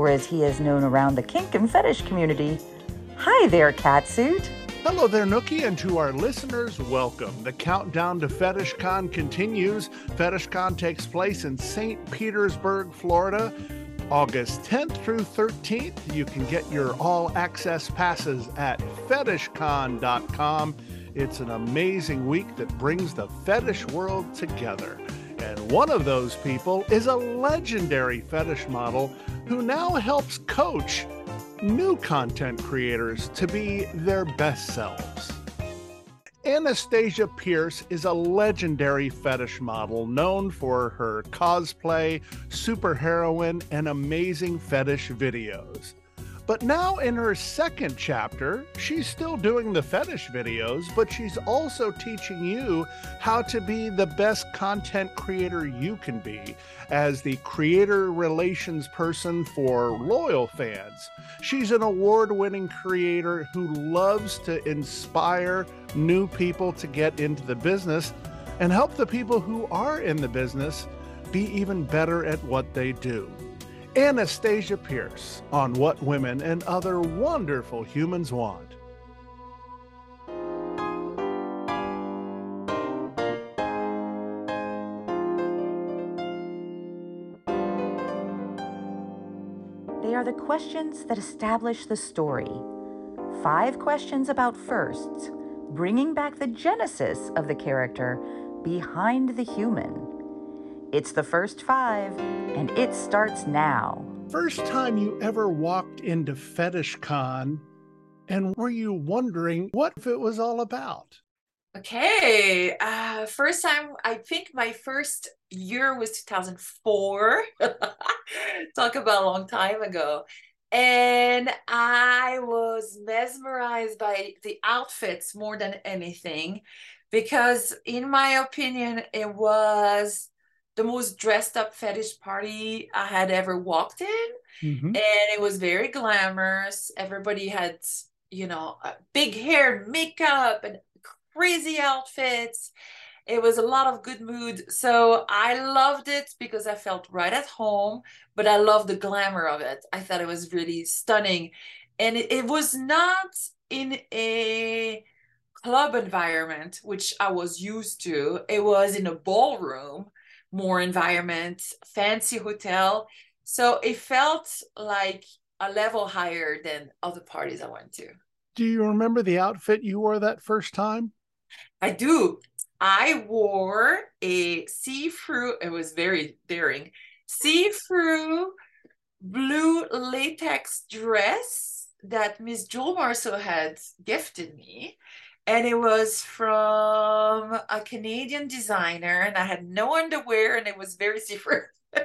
or as he is known around the kink and fetish community. Hi there, Catsuit. Hello there, Nookie, and to our listeners, welcome. The countdown to FetishCon continues. FetishCon takes place in St. Petersburg, Florida, August 10th through 13th. You can get your all access passes at fetishcon.com. It's an amazing week that brings the fetish world together. And one of those people is a legendary fetish model who now helps coach new content creators to be their best selves. Anastasia Pierce is a legendary fetish model known for her cosplay, superheroine, and amazing fetish videos. But now in her second chapter, she's still doing the fetish videos, but she's also teaching you how to be the best content creator you can be as the creator relations person for loyal fans. She's an award winning creator who loves to inspire new people to get into the business and help the people who are in the business be even better at what they do. Anastasia Pierce on What Women and Other Wonderful Humans Want. They are the questions that establish the story. Five questions about firsts, bringing back the genesis of the character behind the human. It's the first five, and it starts now. First time you ever walked into Fetish Con, and were you wondering what it was all about? Okay, uh, first time, I think my first year was 2004. Talk about a long time ago. And I was mesmerized by the outfits more than anything because, in my opinion, it was the most dressed up fetish party I had ever walked in. Mm-hmm. And it was very glamorous. Everybody had, you know, big hair, makeup, and crazy outfits. It was a lot of good mood. So I loved it because I felt right at home, but I loved the glamour of it. I thought it was really stunning. And it, it was not in a club environment, which I was used to, it was in a ballroom more environment, fancy hotel. So it felt like a level higher than other parties I went to. Do you remember the outfit you wore that first time? I do. I wore a see-through, it was very daring, see-through blue latex dress that Miss Jewel Marceau had gifted me and it was from a Canadian designer, and I had no underwear, and it was very different.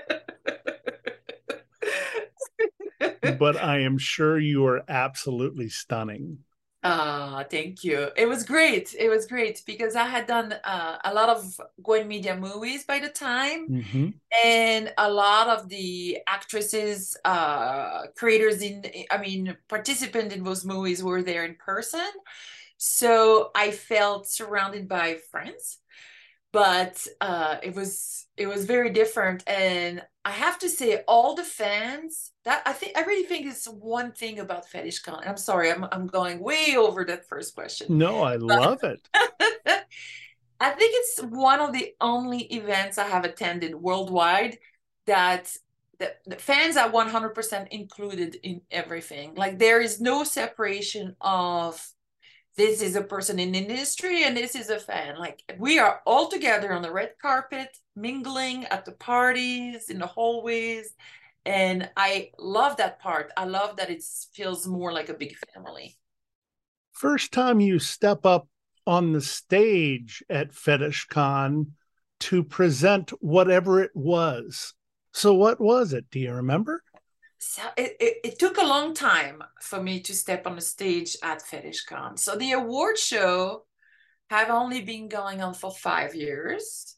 but I am sure you are absolutely stunning. Ah, thank you. It was great. It was great because I had done uh, a lot of Gwen Media movies by the time, Mm-hmm. and a lot of the actresses, uh, creators in, I mean, participants in those movies were there in person. So I felt surrounded by friends, but uh, it was it was very different. And I have to say, all the fans that I think I really think is one thing about Fetish Con. I'm sorry, I'm I'm going way over that first question. No, I love it. I think it's one of the only events I have attended worldwide that the, the fans are 100% included in everything. Like there is no separation of this is a person in the industry and this is a fan. Like we are all together on the red carpet, mingling at the parties, in the hallways. And I love that part. I love that it feels more like a big family. First time you step up on the stage at Fetish Con to present whatever it was. So, what was it? Do you remember? So it, it, it took a long time for me to step on the stage at Fetish Con. So the award show have only been going on for five years.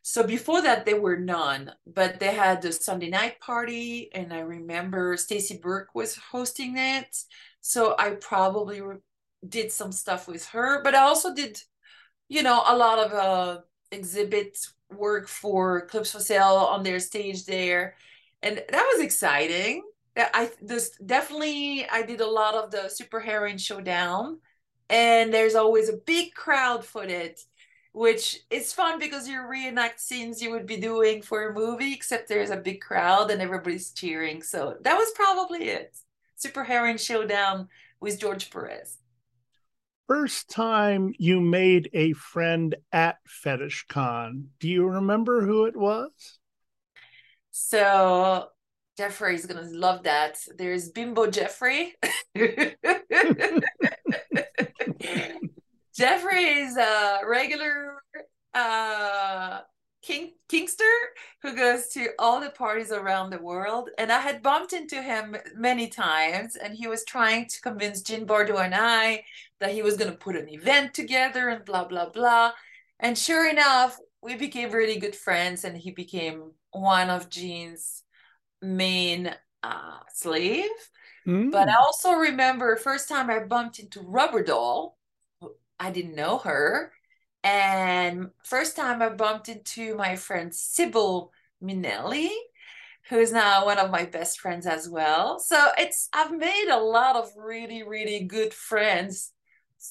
So before that, there were none, but they had the Sunday night party, and I remember Stacy Burke was hosting it. So I probably did some stuff with her, but I also did, you know, a lot of uh, exhibit work for Clips for Sale on their stage there and that was exciting. I this definitely I did a lot of the super heroine showdown, and there's always a big crowd for it, which is fun because you reenact scenes you would be doing for a movie, except there's a big crowd and everybody's cheering. So that was probably it. Super heroine showdown with George Perez. First time you made a friend at Fetish Con, do you remember who it was? So Jeffrey is gonna love that. There's Bimbo Jeffrey. Jeffrey is a regular uh, King Kingster who goes to all the parties around the world. And I had bumped into him many times, and he was trying to convince Jean Bardot and I that he was gonna put an event together and blah blah blah. And sure enough, we became really good friends, and he became one of Jean's main uh, slave. Mm. But I also remember first time I bumped into Rubber Doll. I didn't know her. And first time I bumped into my friend Sybil Minelli, who is now one of my best friends as well. So it's I've made a lot of really, really good friends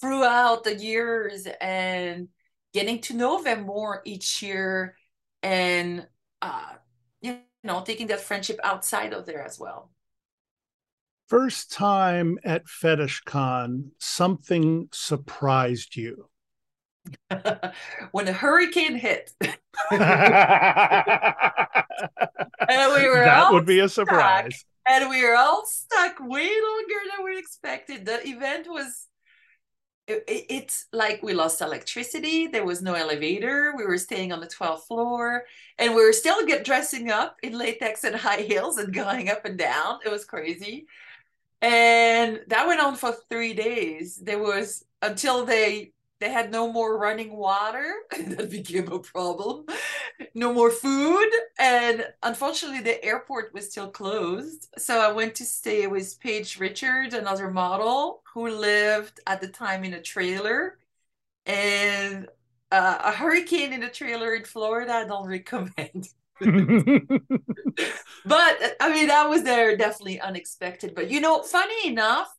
throughout the years and getting to know them more each year and uh, you know, taking that friendship outside of there as well. First time at Fetish Con, something surprised you. when a hurricane hit. and we were that would be a surprise. Stuck, and we were all stuck way longer than we expected. The event was it, it, it's like we lost electricity. There was no elevator. We were staying on the 12th floor and we were still get dressing up in latex and high heels and going up and down. It was crazy. And that went on for three days. There was until they they had no more running water that became a problem no more food and unfortunately the airport was still closed. So i went to stay with paige richard another model who lived at the time in a trailer. And uh, a hurricane in a trailer in florida i don't recommend. But i mean that was there definitely unexpected. But you know funny enough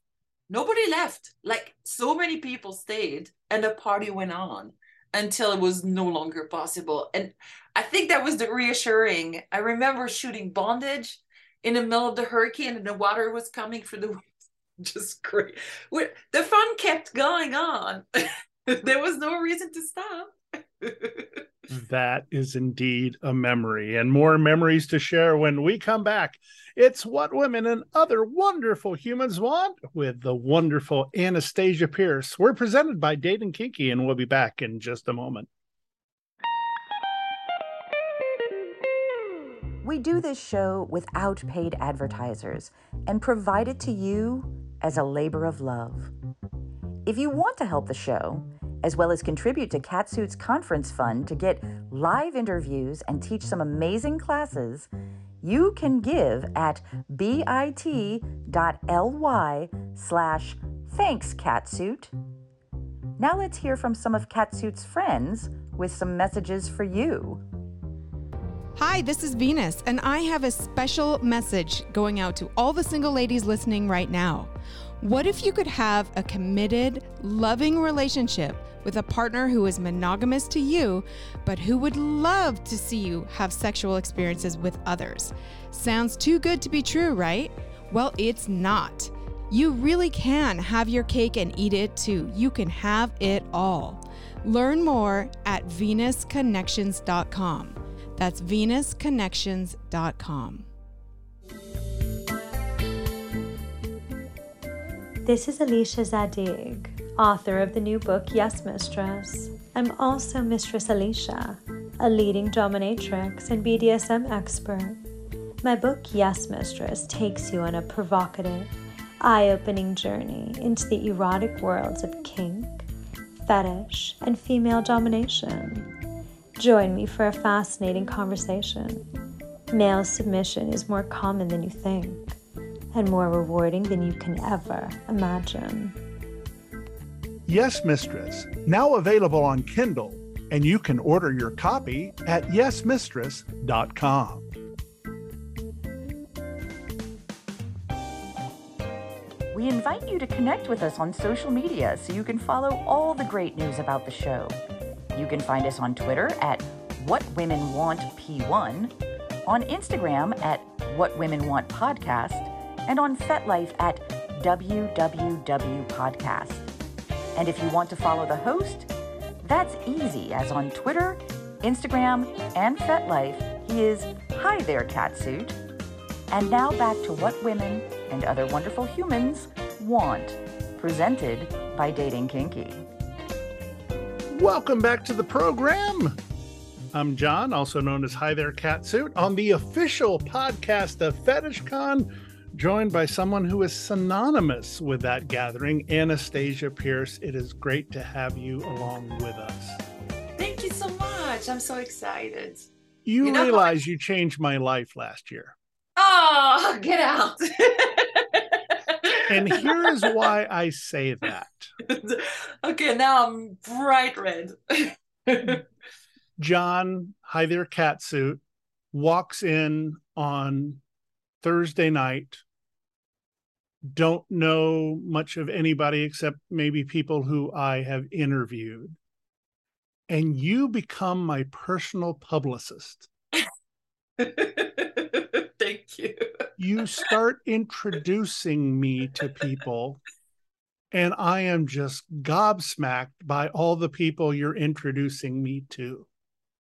nobody left. Like so many people stayed and the party went on until it was no longer possible. And i think that was the reassuring. I remember shooting bondage in the middle of the hurricane and the water was coming through the just great. The fun kept going on. There was no reason to stop that is indeed a memory and more memories to share when we come back it's what women and other wonderful humans want with the wonderful Anastasia Pierce. We're presented by Dating Kinky, and we'll be back in just a moment. We do this show without paid advertisers and provide it to you as a labor of love. If you want to help the show, as well as contribute to Catsuit's conference fund to get live interviews and teach some amazing classes, you can give at bit.ly slash thanks catsuit. Now let's hear from some of Catsuit's friends with some messages for you. Hi, this is Venus, and I have a special message going out to all the single ladies listening right now. What if you could have a committed, loving relationship with a partner who is monogamous to you, but who would love to see you have sexual experiences with others? Sounds too good to be true, right? Well, it's not. You really can have your cake and eat it too. You can have it all. Learn more at venusconnections.com. That's venusconnections.com. This is Alicia Zadig, author of the new book Yes Mistress. I'm also Mistress Alicia, a leading dominatrix and BDSM expert. My book Yes Mistress takes you on a provocative, eye opening journey into the erotic worlds of kink, fetish, and female domination. Join me for a fascinating conversation. Male submission is more common than you think and more rewarding than you can ever imagine. Yes, Mistress, now available on Kindle, and you can order your copy at yesmistress.com. We invite you to connect with us on social media so you can follow all the great news about the show. You can find us on Twitter at What Women Want P1, on Instagram at What Women Want Podcast, and on FetLife at WWW Podcast. And if you want to follow the host, that's easy, as on Twitter, Instagram, and FetLife, he is Hi There Catsuit. And now back to what women and other wonderful humans want, presented by Dating Kinky. Welcome back to the program. I'm John, also known as Hi There Catsuit, on the official podcast of FetishCon joined by someone who is synonymous with that gathering, Anastasia Pierce. It is great to have you along with us. Thank you so much. I'm so excited. You, you know realize you changed my life last year. Oh, get out. and here is why I say that. okay, now I'm bright red. John, hi there, catsuit, walks in on Thursday night. Don't know much of anybody except maybe people who I have interviewed. And you become my personal publicist. Thank you. You start introducing me to people, and I am just gobsmacked by all the people you're introducing me to.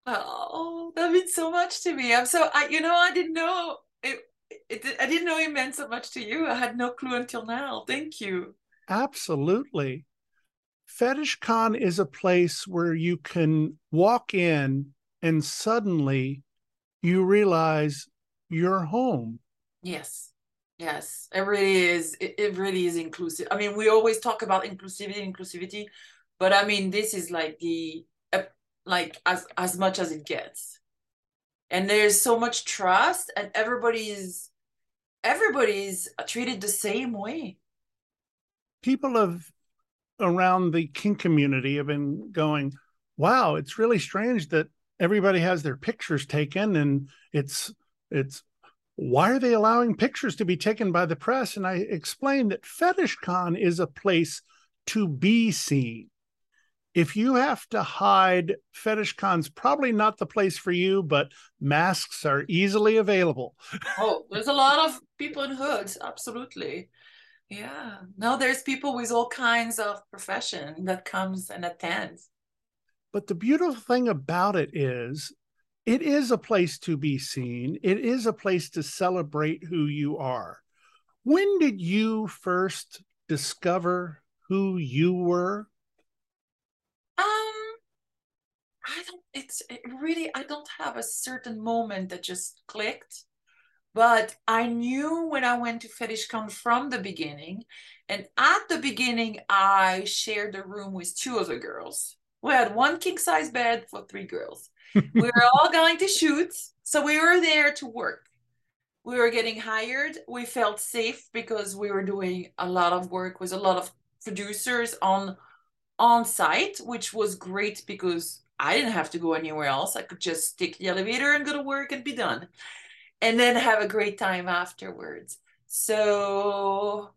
Oh, that means so much to me. I'm so I you know, I didn't know it it, I didn't know it meant so much to you. I had no clue until now. Thank you. Absolutely. FetishCon is a place where you can walk in and suddenly you realize you're home. Yes. Yes. It really is. It, it really is inclusive. I mean, we always talk about inclusivity, inclusivity, but I mean, this is like the, like as, as much as it gets and there's so much trust and everybody's everybody's treated the same way. People have around the kink community have been going wow it's really strange that everybody has their pictures taken and it's it's why are they allowing pictures to be taken by the press? And i explained that fetishcon is a place to be seen if you have to hide, Fetish Con's probably not the place for you, but masks are easily available. oh, there's a lot of people in hoods, absolutely. Yeah. No, there's people with all kinds of profession that comes and attends. But the beautiful thing about it is it is a place to be seen. It is a place to celebrate who you are. When did you first discover who you were? I don't, it's it really, I don't have a certain moment that just clicked. But I knew when I went to FetishCon from the beginning. And at the beginning, I shared the room with two other girls. We had one king size bed for three girls. we were all going to shoot. So we were there to work. We were getting hired. We felt safe because we were doing a lot of work with a lot of producers on on site, which was great because I didn't have to go anywhere else. I could just take the elevator and go to work and be done. And then have a great time afterwards. So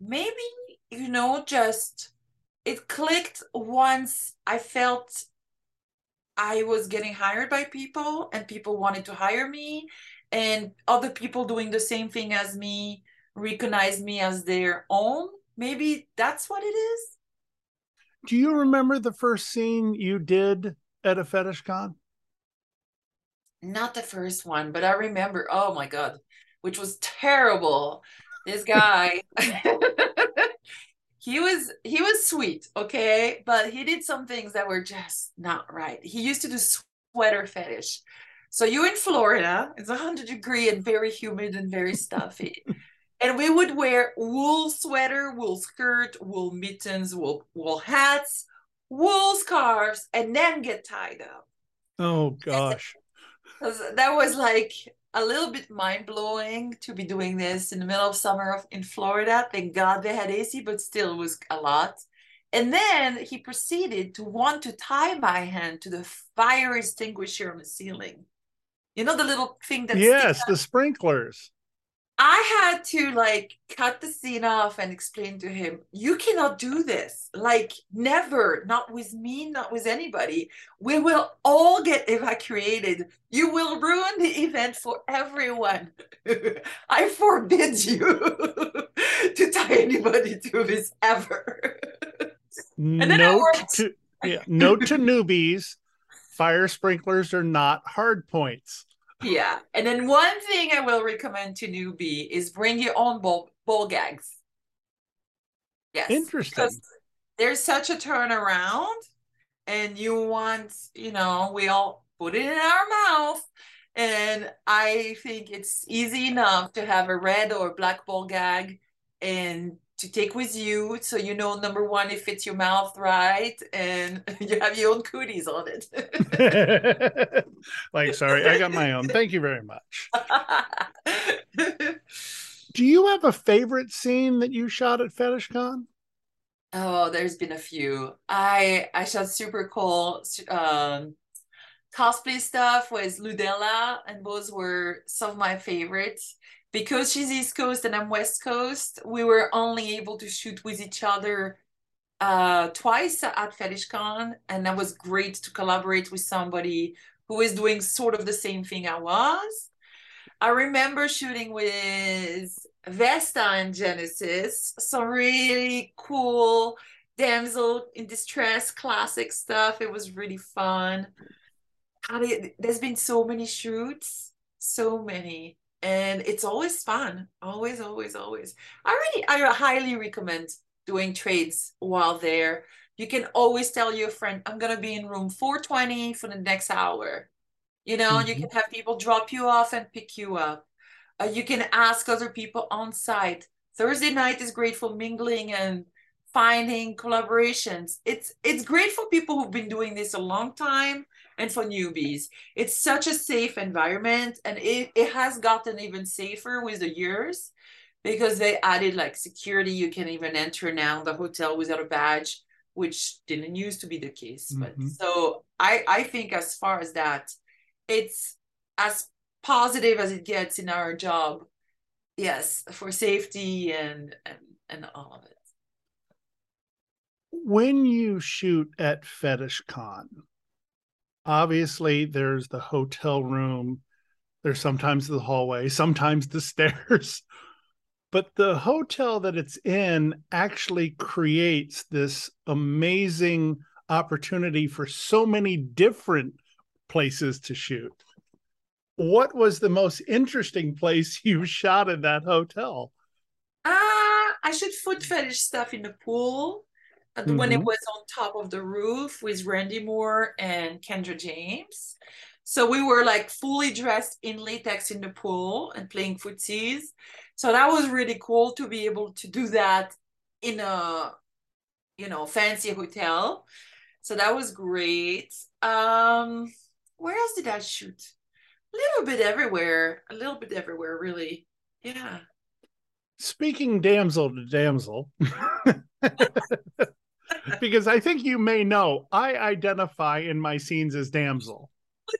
maybe, you know, just it clicked once I felt I was getting hired by people and people wanted to hire me and other people doing the same thing as me recognize me as their own. Maybe that's what it is. Do you remember the first scene you did at a fetish con? Not the first one, but I remember, oh my God, which was terrible. This guy, he was he was sweet, okay, but he did some things that were just not right. He used to do sweater fetish. So you in Florida, it's 100 degree and very humid and very stuffy. and we would wear wool sweater, wool skirt, wool mittens, wool wool hats, wool scarves, and then get tied up. Oh gosh. that was like a little bit mind blowing to be doing this in the middle of summer in Florida. Thank God they had AC, but still was a lot. And then he proceeded to want to tie my hand to the fire extinguisher on the ceiling. You know the little thing that yes, the sprinklers. I had to like cut the scene off and explain to him, you cannot do this. Like, never, not with me, not with anybody. We will all get evacuated. You will ruin the event for everyone. I forbid you to tie anybody to this ever. and then note to, yeah, note to newbies fire sprinklers are not hard points yeah. And then one thing I will recommend to newbie is bring your own ball, ball gags. Yes. Interesting. there's such a turnaround and you want, you know, we all put it in our mouth. And I think it's easy enough to have a red or black ball gag and to take with you so you know number one it fits your mouth right and you have your own cooties on it. Like sorry i got my own. Thank you very much. Do you have a favorite scene that you shot at fetishcon oh there's been a few. I i shot super cool um cosplay stuff with ludella and those were some of my favorites because she's East Coast and I'm West Coast, we were only able to shoot with each other uh, twice at FetishCon, and that was great to collaborate with somebody who is doing sort of the same thing I was. I remember shooting with Vesta and Genesis, some really cool damsel in distress classic stuff. It was really fun. There's been so many shoots, so many and it's always fun. Always always always. I really i highly recommend doing trades while there. You can always tell your friend i'm going to be in room 420 for the next hour. You know mm-hmm. you can have people drop you off and pick you up. Uh, you can ask other people on site. Thursday night is great for mingling and finding collaborations. It's it's great for people who've been doing this a long time and for newbies. It's such a safe environment and it, it has gotten even safer with the years because they added like security. You can even enter now the hotel without a badge, which didn't used to be the case. Mm-hmm. But so I, I think as far as that, it's as positive as it gets in our job. Yes, for safety and and, and all of it. When you shoot at Fetish Con, obviously there's the hotel room there's sometimes the hallway sometimes the stairs. But the hotel that it's in actually creates this amazing opportunity for so many different places to shoot. What was the most interesting place you shot in that hotel? Uh i should foot fetish stuff in the pool mm-hmm. when it was on top of the roof with Randy Moore and Kendra James. So we were like fully dressed in latex in the pool and playing footsies. So that was really cool to be able to do that in a you know fancy hotel. So that was great. Um where else did I shoot? A little bit everywhere. A little bit everywhere, really. Yeah. Speaking damsel to damsel, because I think you may know, I identify in my scenes as damsel.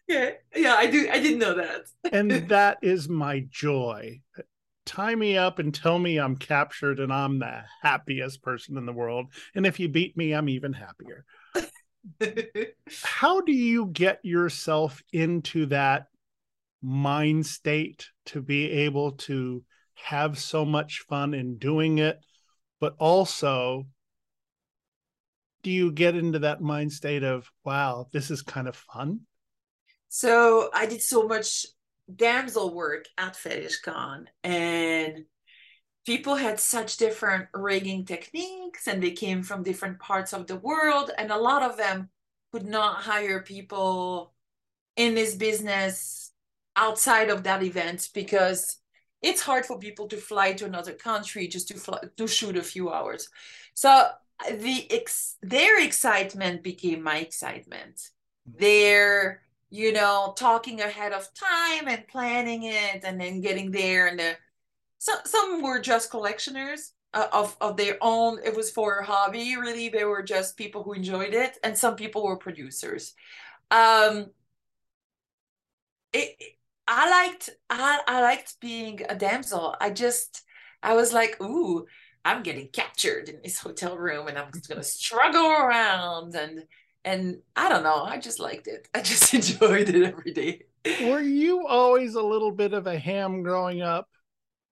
Okay. Yeah, I do. I didn't know that. and that is my joy. Tie me up and tell me I'm captured and I'm the happiest person in the world. And if you beat me, I'm even happier. How do you get yourself into that mind state to be able to have so much fun in doing it, but also do you get into that mind state of, wow, this is kind of fun? So I did so much damsel work at FetishCon and people had such different rigging techniques and they came from different parts of the world and a lot of them could not hire people in this business outside of that event because it's hard for people to fly to another country just to fly, to shoot a few hours so the ex, their excitement became my excitement their you know, talking ahead of time and planning it and then getting there. And the, so, some were just collectioners uh, of, of their own. It was for a hobby, really. They were just people who enjoyed it. And some people were producers. Um, it, I liked I, I liked being a damsel. I just I was like, ooh, I'm getting captured in this hotel room and I'm just gonna struggle around and and I don't know, I just liked it. I just enjoyed it every day. Were you always a little bit of a ham growing up?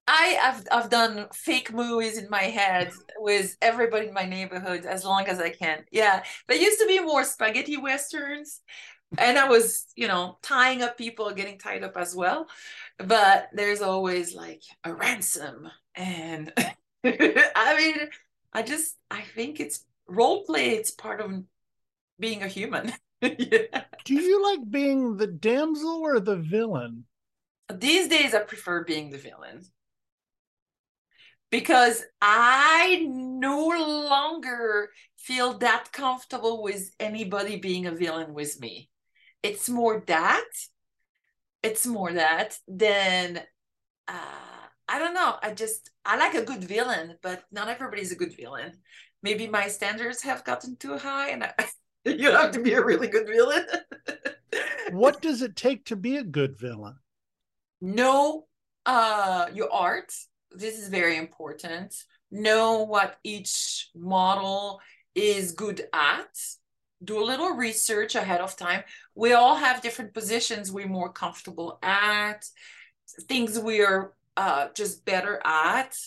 I have I've done fake movies in my head with everybody in my neighborhood as long as I can. Yeah, there used to be more spaghetti westerns, and I was you know tying up people, getting tied up as well. But there's always like a ransom, and I mean, I just I think it's role play. It's part of being a human. yeah. Do you like being the damsel or the villain? These days, I prefer being the villain because I no longer feel that comfortable with anybody being a villain with me. It's more that, it's more that than, uh, I don't know. I just, I like a good villain, but not everybody's a good villain. Maybe my standards have gotten too high and I, you have to be a really good villain. what does it take to be a good villain? Know uh, your art. This is very important. Know what each model is good at. Do a little research ahead of time. We all have different positions we're more comfortable at, things we are uh, just better at.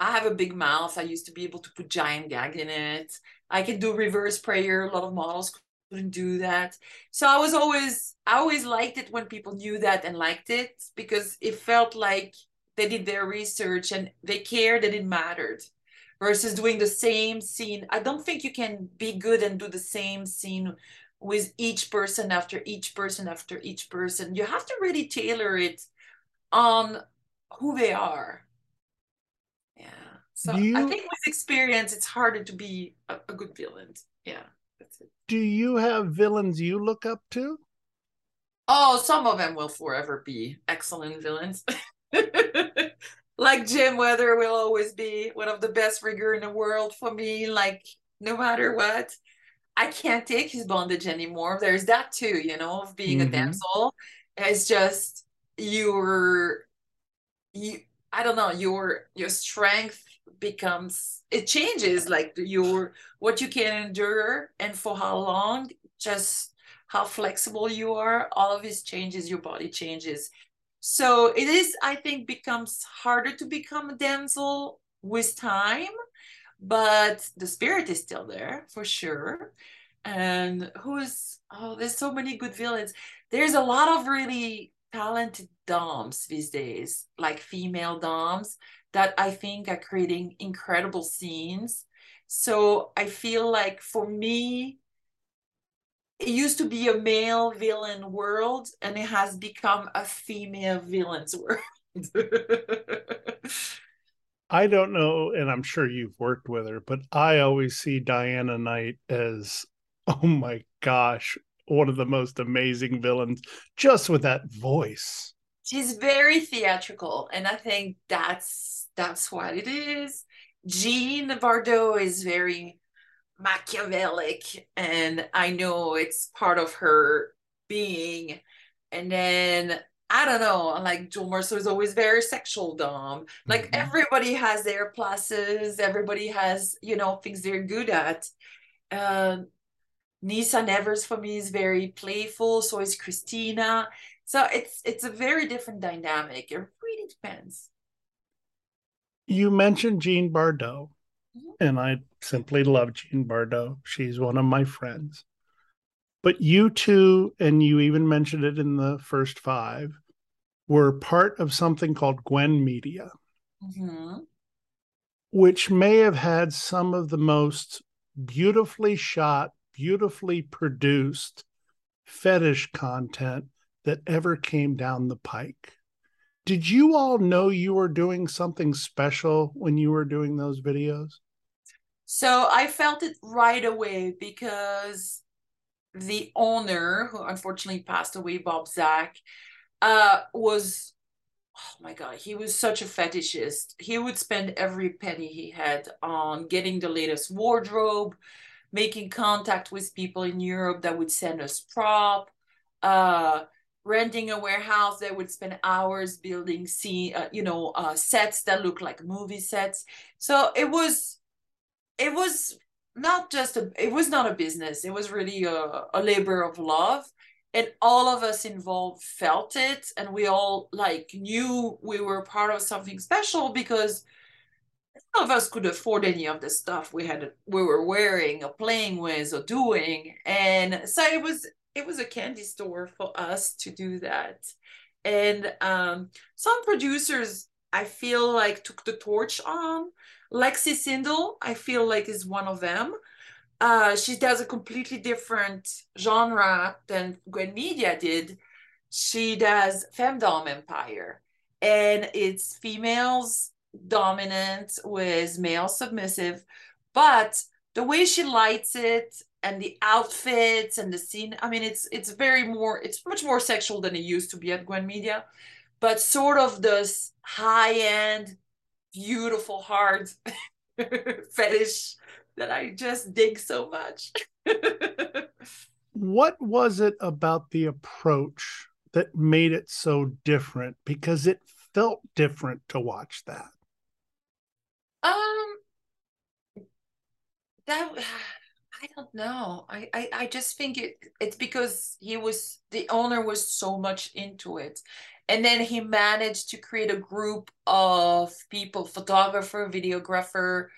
I have a big mouth. I used to be able to put giant gag in it. I can do reverse prayer. A lot of models couldn't do that. So I was always, I always liked it when people knew that and liked it because it felt like they did their research and they cared and it mattered versus doing the same scene. I don't think you can be good and do the same scene with each person after each person after each person. You have to really tailor it on who they are Yeah. so you, I think with experience, it's harder to be a, a good villain. Yeah, that's it. Do you have villains you look up to? Oh, some of them will forever be excellent villains. like Jim Weather will always be one of the best rigger in the world for me. Like no matter what, I can't take his bondage anymore. There's that too, you know, of being mm-hmm. a damsel. It's just your you. I don't know your your strength becomes it changes like your what you can endure and for how long just how flexible you are all of this changes your body changes so it is i think becomes harder to become a damsel with time but the spirit is still there for sure and who's oh there's so many good villains there's a lot of really talented doms these days like female doms that I think are creating incredible scenes. So I feel like for me, it used to be a male villain world and it has become a female villain's world. I don't know, and I'm sure you've worked with her, but I always see Diana Knight as, oh my gosh, one of the most amazing villains just with that voice. She's very theatrical, and I think that's that's what it is. Jean Bardot is very Machiavellic, and I know it's part of her being. And then I don't know, like Joe Mercer is always very sexual Dom. Like mm-hmm. everybody has their pluses, everybody has, you know, things they're good at. Uh, Nyssa Nevers for me is very playful, so is Christina. So it's it's a very different dynamic. It really depends. You mentioned Jean Bardot, mm-hmm. and I simply love Jean Bardot. She's one of my friends. But you two, and you even mentioned it in the first five, were part of something called Gwen Media, mm-hmm. which may have had some of the most beautifully shot, beautifully produced fetish content that ever came down the pike. Did you all know you were doing something special when you were doing those videos? So I felt it right away because the owner, who unfortunately passed away, Bob Zach, uh, was oh my god, he was such a fetishist. He would spend every penny he had on getting the latest wardrobe, making contact with people in Europe that would send us prop, uh, renting a warehouse that would spend hours building see uh, you know uh, sets that look like movie sets. So it was it was not just a it was not a business. It was really a, a labor of love. And all of us involved felt it. And we all like knew we were part of something special because none of us could afford any of the stuff we had we were wearing or playing with or doing and so it was it was a candy store for us to do that and um, some producers i feel like took the torch on Lexi Sindel, I feel like is one of them. Uh, she does a completely different genre than Gwen Media did. She does femdom empire, and it's females dominant with male submissive, but the way she lights it and the outfits and the scene, I mean, it's it's very more, it's much more sexual than it used to be at Gwen Media, but sort of this high end beautiful hard fetish that I just dig so much. what was it about the approach that made it so different? Because it felt different to watch that. Um, that I don't know. I, I I just think it it's because he was the owner was so much into it. And then he managed to create a group of people photographer videographer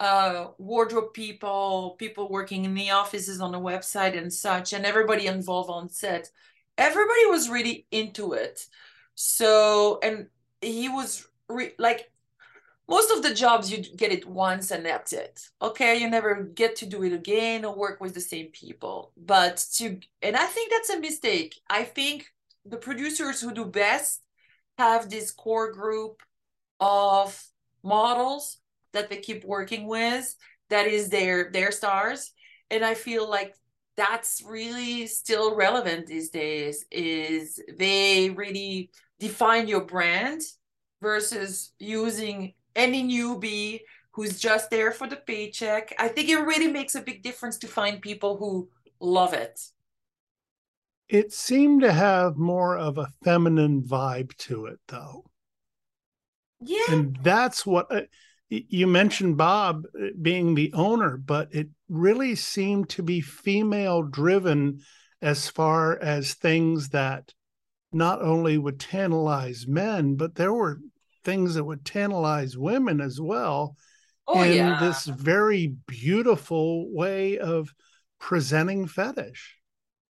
uh, wardrobe people people working in the offices on the website and such and everybody involved on set. Everybody was really into it. So and he was re- like most of the jobs you get it once and that's it okay? You never get to do it again or work with the same people. But to and i think that's a mistake. I think the producers who do best have this core group of models that they keep working with that is their their stars. And i feel like that's really still relevant these days is they really define your brand versus using any newbie who's just there for the paycheck i think it really makes a big difference to find people who love it it seemed to have more of a feminine vibe to it, though. Yeah. And that's what uh, you mentioned Bob uh, being the owner, but it really seemed to be female driven as far as things that not only would tantalize men, but there were things that would tantalize women as well oh, in yeah. this very beautiful way of presenting fetish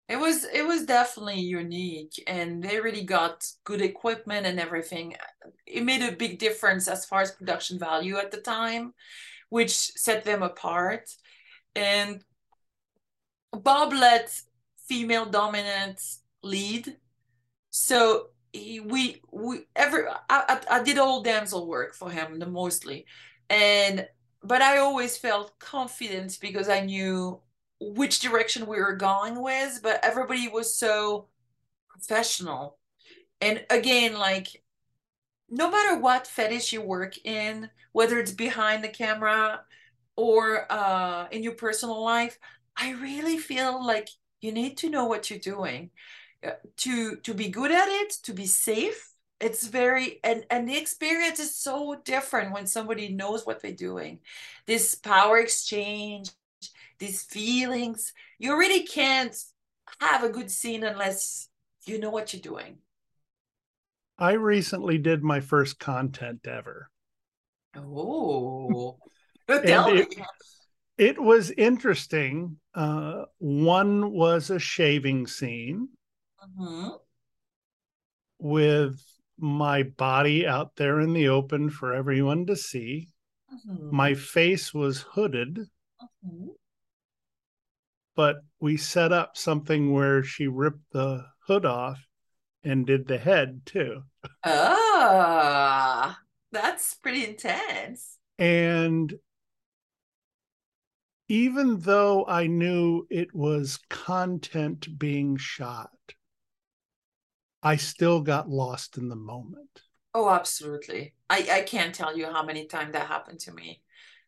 it was it was definitely unique and they really got good equipment and everything it made a big difference as far as production value at the time which set them apart and bob let female dominant lead. So we we ever I, I, did all damsel work for him mostly, and but I always felt confident because I knew which direction we were going with. But everybody was so professional, and again, like no matter what fetish you work in, whether it's behind the camera or uh, in your personal life, I really feel like you need to know what you're doing to to be good at it, to be safe. It's very and and the experience is so different when somebody knows what they're doing. This power exchange, these feelings, you really can't have a good scene unless you know what you're doing. I recently did my first content ever. Oh, tell it, it, was interesting. Uh, one was a shaving scene mm-hmm. with my body out there in the open for everyone to see. Mm-hmm. My face was hooded. Mm-hmm. But we set up something where she ripped the hood off and did the head too. Ah, that's pretty intense. And even though I knew it was content being shot, I still got lost in the moment. Oh, absolutely. I, I can't tell you how many times that happened to me.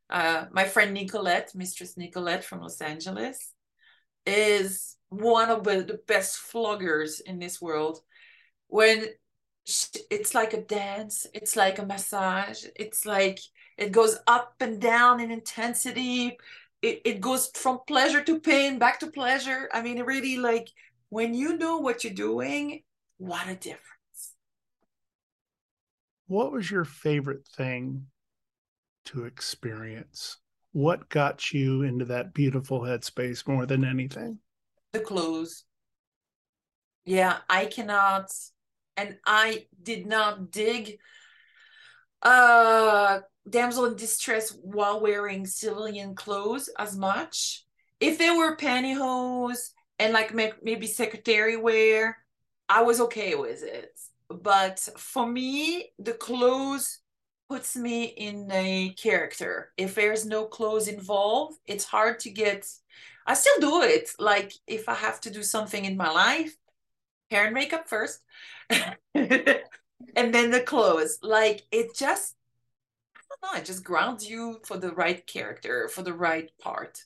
Uh, my friend Nicolette, Mistress Nicolette from Los Angeles, is one of the best floggers in this world when it's like a dance it's like a massage it's like it goes up and down in intensity it, it goes from pleasure to pain back to pleasure i mean really like when you know what you're doing what a difference. What was your favorite thing to experience? What got you into that beautiful headspace more than anything? The clothes. Yeah i cannot and I did not dig uh damsel in distress while wearing civilian clothes as much. If there were pantyhose and like maybe secretary wear, I was okay with it. But for me, the clothes puts me in a character. If there's no clothes involved, it's hard to get. I still do it. Like if I have to do something in my life, hair and makeup first. and then the clothes. Like it just, I don't know, it just grounds you for the right character, for the right part.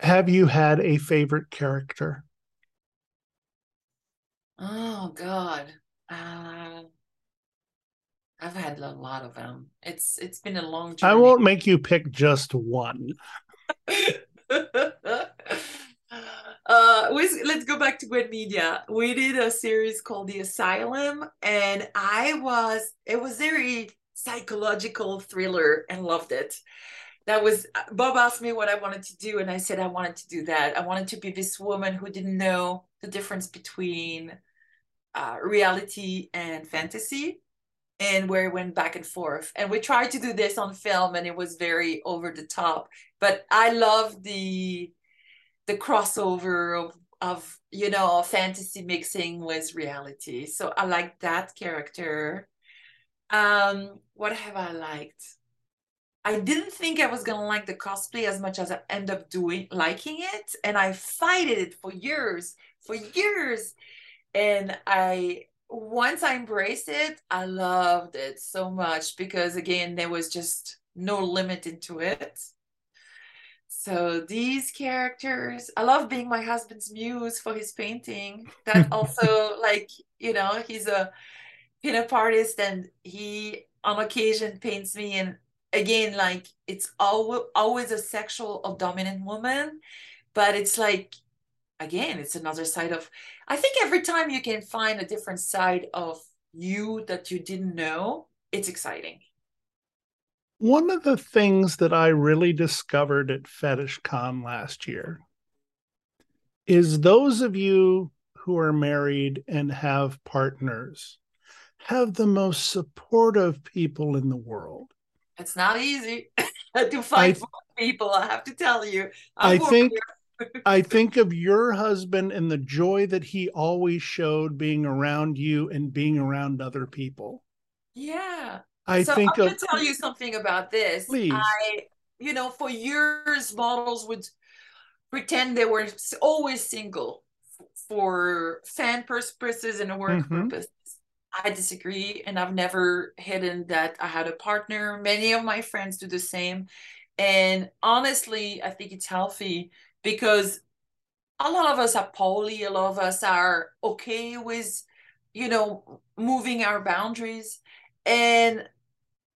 Have you had a favorite character? Oh God. Uh, I've had a lot of them. It's it's been a long journey. I won't make you pick just one. uh let's go back to Gwen Media. We did a series called The Asylum, and I was it was very psychological thriller and loved it. That was Bob asked me what I wanted to do, and I said I wanted to do that. I wanted to be this woman who didn't know the difference between uh, reality and fantasy and where it went back and forth. And we tried to do this on film and it was very over the top. But I love the the crossover of of you know fantasy mixing with reality. So i like that character. Um what have i liked? I didn't think i was gonna like the cosplay as much as i end up doing liking it. And i fighted it for years for years and i once i embraced it i loved it so much because again there was just no limit into it so these characters, I love being my husband's muse for his painting. That also, like, you know, he's a pinup artist and he on occasion paints me and again like it's always always a sexual or dominant woman but it's like again it's another side of i think every time you can find a different side of you that you didn't know it's exciting one of the things that I really discovered at FetishCon last year is those of you who are married and have partners have the most supportive people in the world. It's not easy to find I, people, I have to tell you. I'm i think I think of your husband and the joy that he always showed being around you and being around other people. Yeah. I so think I'm of gonna tell you something about this. Please. I, you know, for years models would pretend they were always single for fan purposes and work Mhm. purposes. I disagree, and I've never hidden that I had a partner. Many of my friends do the same, and honestly, I think it's healthy because a lot of us are poly. A lot of us are okay with, you know, moving our boundaries, and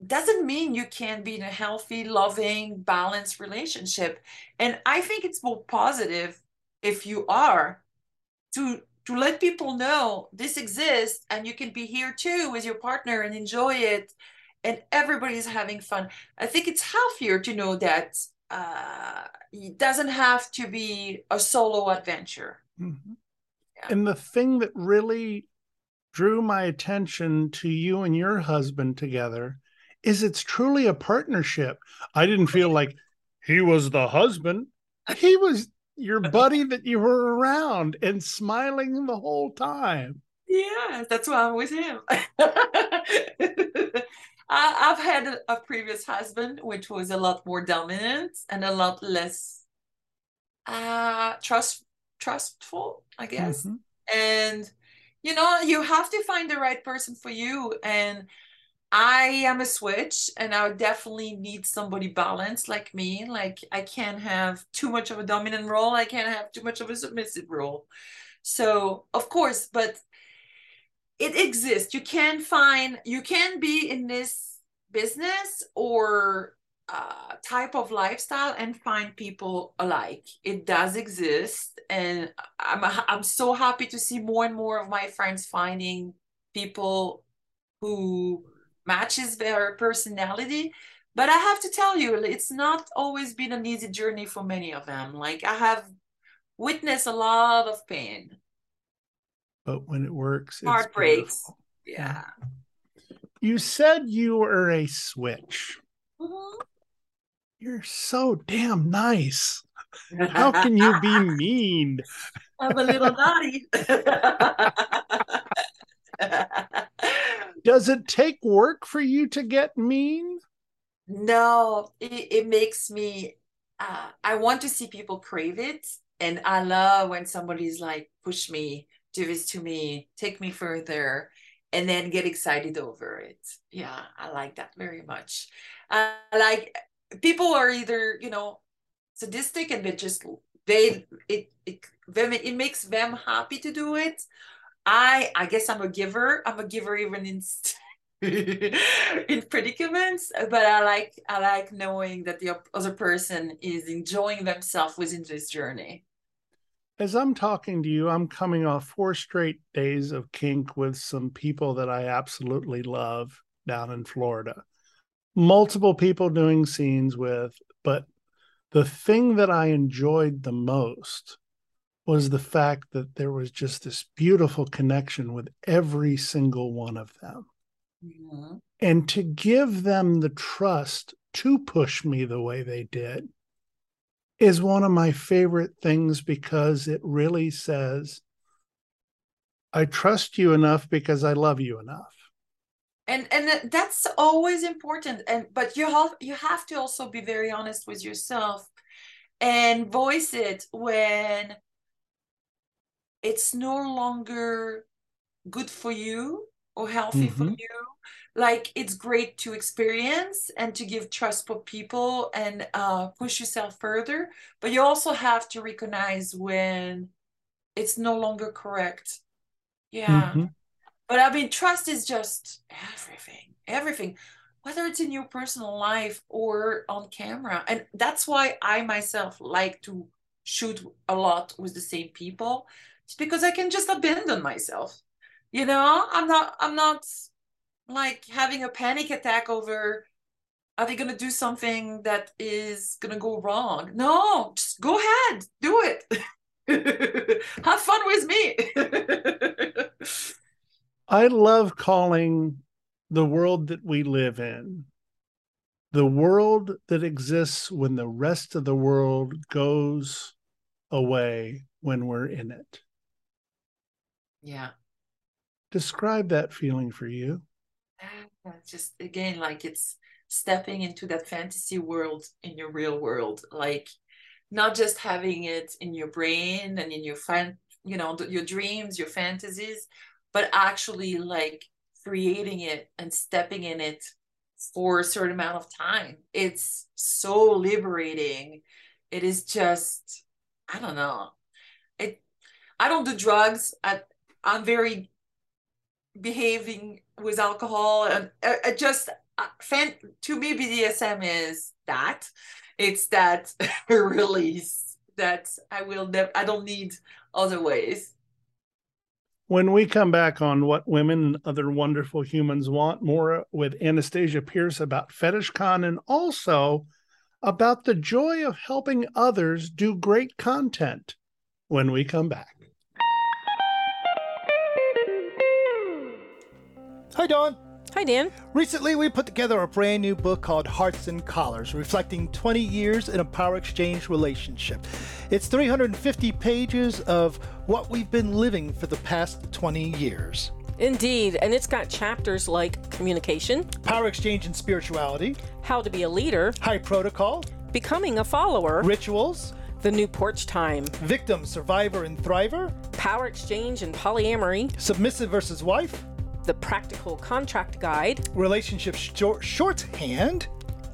doesn't mean you can't be in a healthy, loving, balanced relationship. And I think it's more positive if you are to to let people know this exists and you can be here too with your partner and enjoy it and everybody's having fun. I think it's healthier to know that uh, it doesn't have to be a solo adventure. Mhm. Yeah. And the thing that really drew my attention to you and your husband together is it's truly a partnership. I didn't feel like he was the husband. He was your buddy that you were around and smiling the whole time. Yeah, that's why I'm with him. I, I've had a, a previous husband which was a lot more dominant and a lot less uh trust trustful, I guess. Mhm. And you know, you have to find the right person for you. And I am a switch, and I definitely need somebody balanced like me. Like I can't have too much of a dominant role. I can't have too much of a submissive role. So of course, but it exists. You can find you can be in this business or uh, type of lifestyle and find people alike. It does exist, and I'm I'm so happy to see more and more of my friends finding people who matches their personality. But I have to tell you, it's not always been an easy journey for many of them. Like I have witnessed a lot of pain, But when it works, it's heartbreaks. Yeah. You said you were a switch. Mhm. You're so damn nice. How can you be mean? I'm a little naughty. Does it take work for you to get mean? no, it, it makes me, uh, I want to see people crave it. And I love when somebody's like, push me, do this to me, take me further, and then get excited over it. Yeah, I like that very much. I like people are either, you know, sadistic and they just, they, it, it, them, it makes them happy to do it. I I guess I'm a giver. I'm a giver even in in predicaments, but I like I like knowing that the other person is enjoying themselves within this journey. As I'm talking to you, I'm coming off four straight days of kink with some people that I absolutely love down in Florida. Multiple people doing scenes with, but the thing that I enjoyed the most was the fact that there was just this beautiful connection with every single one of them. Mhm. And to give them the trust to push me the way they did is one of my favorite things because it really says, I trust you enough because I love you enough. And and that's always important. And but you have you have to also be very honest with yourself and voice it when it's no longer good for you or healthy for Mhm. you. Like it's great to experience and to give trust for people and uh, push yourself further, but you also have to recognize when it's no longer correct. Yeah. Mhm. But I mean, trust is just everything, everything, whether it's in your personal life or on camera. And that's why I myself like to shoot a lot with the same people. It's because I can just abandon myself. You know, I'm not, I'm not like having a panic attack over are they going to do something that is going to go wrong? No, just go ahead, do it. Have fun with me. I love calling the world that we live in the world that exists when the rest of the world goes away when we're in it. Yeah. Describe that feeling for you. Ah, just again, like it's stepping into that fantasy world in your real world, like not just having it in your brain and in your fan, you know, your dreams, your fantasies, but actually like creating it and stepping in it for a certain amount of time. It's so liberating. It is just, I don't know. It I don't do drugs. I I'm very behaving with alcohol and I, uh, just uh, fan to me BDSM is that it's that release that I will never I don't need other ways. When we come back on what women and other wonderful humans want, more with Anastasia Pierce about FetishCon and also about the joy of helping others do great content when we come back. Hi, Dawn. Hi, Dan. Recently, we put together a brand new book called Hearts and Collars, reflecting 20 years in a power exchange relationship. It's 350 pages of what we've been living for the past 20 years. Indeed, and it's got chapters like communication, power exchange and spirituality, how to be a leader, high protocol, becoming a follower, rituals, the new porch time, victim, survivor, and thriver, power exchange and polyamory, submissive versus wife, the Practical Contract Guide, Relationship short- Shorthand,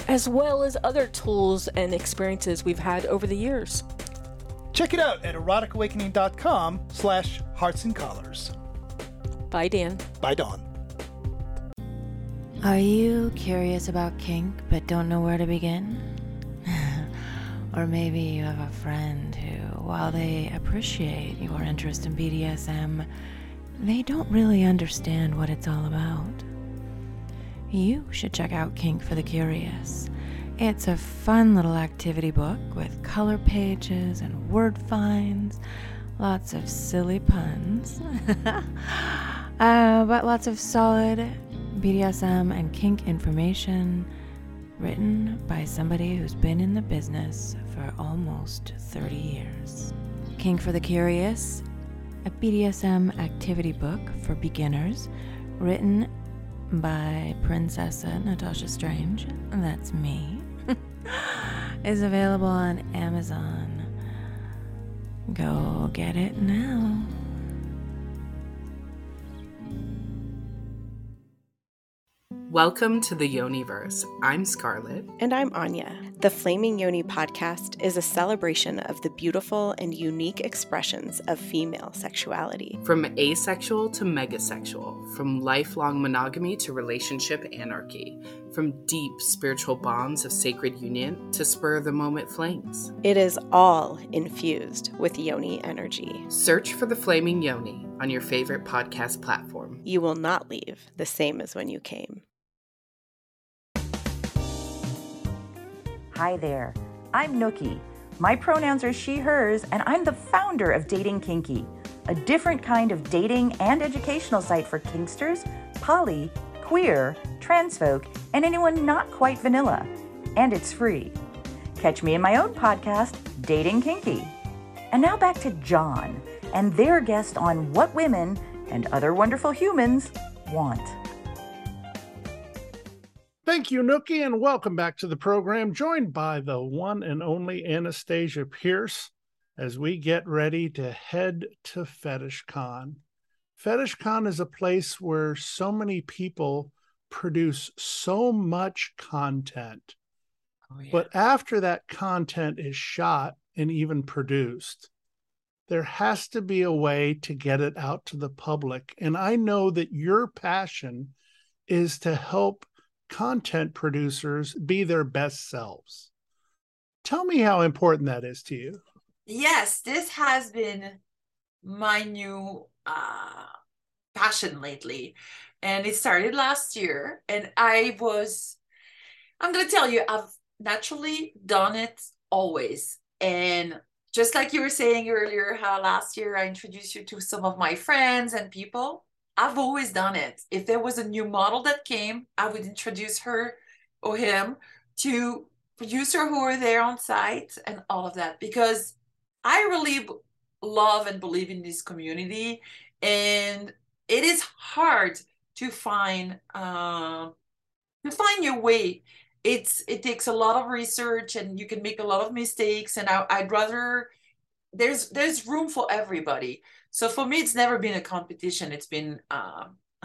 as well as other tools and experiences we've had over the years. Check it out at eroticawakening.com slash hearts and collars. Bye, Dan. Bye, Dawn. Are you curious about kink but don't know where to begin? or maybe you have a friend who, while they appreciate your interest in BDSM, they don't really understand what it's all about. You should check out Kink for the Curious. It's a fun little activity book with color pages and word finds, lots of silly puns, uh, but lots of solid BDSM and kink information written by somebody who's been in the business for almost 30 years. Kink for the Curious a BDSM activity book for beginners written by Princessa Natasha Strange, that's me, is available on Amazon. Go get it now. Welcome to the Yoniverse. I'm Scarlett. And I'm Anya. The Flaming Yoni podcast is a celebration of the beautiful and unique expressions of female sexuality. From asexual to megasexual, from lifelong monogamy to relationship anarchy, from deep spiritual bonds of sacred union to spur of the moment flames. It is all infused with Yoni energy. Search for the Flaming Yoni on your favorite podcast platform. You will not leave the same as when you came. Hi there. I'm Nookie. My pronouns are she, hers, and I'm the founder of Dating Kinky, a different kind of dating and educational site for kinksters, poly, queer, trans folk, and anyone not quite vanilla. And it's free. Catch me in my own podcast, Dating Kinky. And now back to John and their guest on what women and other wonderful humans want. Thank you, Nookie, and welcome back to the program, joined by the one and only Anastasia Pierce as we get ready to head to FetishCon. FetishCon is a place where so many people produce so much content. Oh, yeah. But after that content is shot and even produced, there has to be a way to get it out to the public. And I know that your passion is to help content producers be their best selves. Tell me how important that is to you. Yes, this has been my new uh, passion lately. And it started last year. And I was, I'm going to tell you, I've naturally done it always. And just like you were saying earlier, how last year I introduced you to some of my friends and people, I've always done it. If there was a new model that came, I would introduce her or him to producer who were there on site and all of that because I really love and believe in this community, and it is hard to find uh, to find your way. It's it takes a lot of research, and you can make a lot of mistakes. And I, I'd rather there's there's room for everybody. So for me, it's never been a competition. It's been um,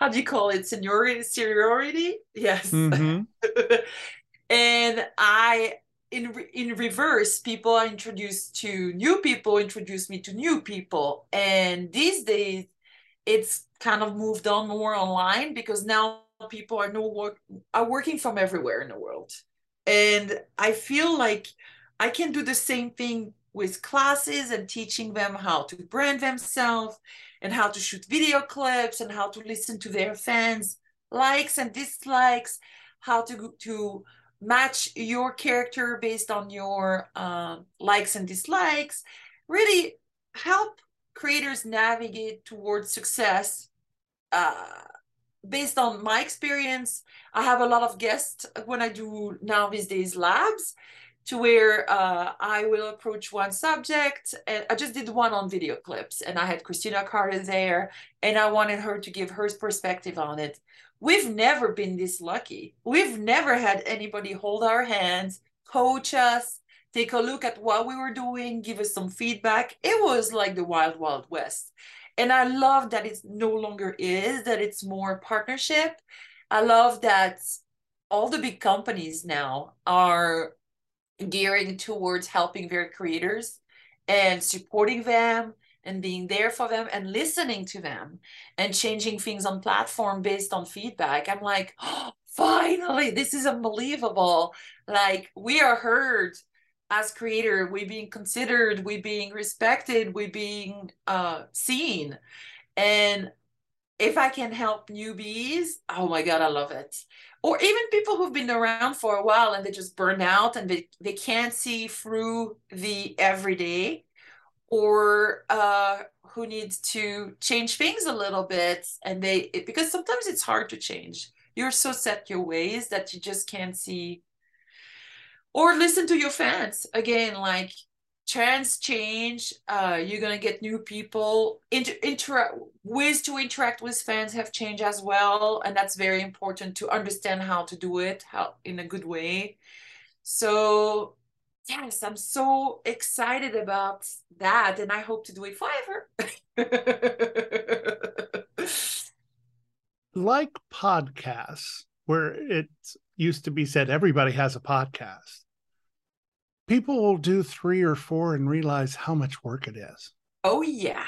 how do you call it? Seniority seniority? Yes. Mm-hmm. and i in in reverse people are introduced to new people introduce me to new people. And these days it's kind of moved on more online because now people are no work are working from everywhere in the world. And i feel like i can do the same thing with classes and teaching them how to brand themselves and how to shoot video clips and how to listen to their fans likes and dislikes how to to match your character based on your uh, likes and dislikes really help creators navigate towards success uh, based on my experience. I have a lot of guests when i do now these days labs to where uh, I will approach one subject. And I just did one on video clips, and I had Christina Carter there, and I wanted her to give her perspective on it. We've never been this lucky. We've never had anybody hold our hands, coach us, take a look at what we were doing, give us some feedback. It was like the wild, wild west. And I love that it no longer is, that it's more partnership. I love that all the big companies now are gearing towards helping their creators and supporting them and being there for them and listening to them and changing things on platform based on feedback. I'm like oh, finally this is unbelievable. Like we are heard as creator. We being considered. We being respected. We being uh seen. And if i can help newbies oh my god i love it. Or even people who've been around for a while and they just burn out and they, they can't see through the everyday or uh, who needs to change things a little bit and they it, because sometimes it's hard to change. You're so set your ways that you just can't see or listen to your fans. Again like trends change uh, you're gonna get new people. Inter- interact ways to interact with fans have changed as well and that's very important to understand how to do it how in a good way. So yes i'm so excited about that and i hope to do it forever. Like podcasts where it used to be said everybody has a podcast people will do three or four and realize how much work it is. Oh, yeah.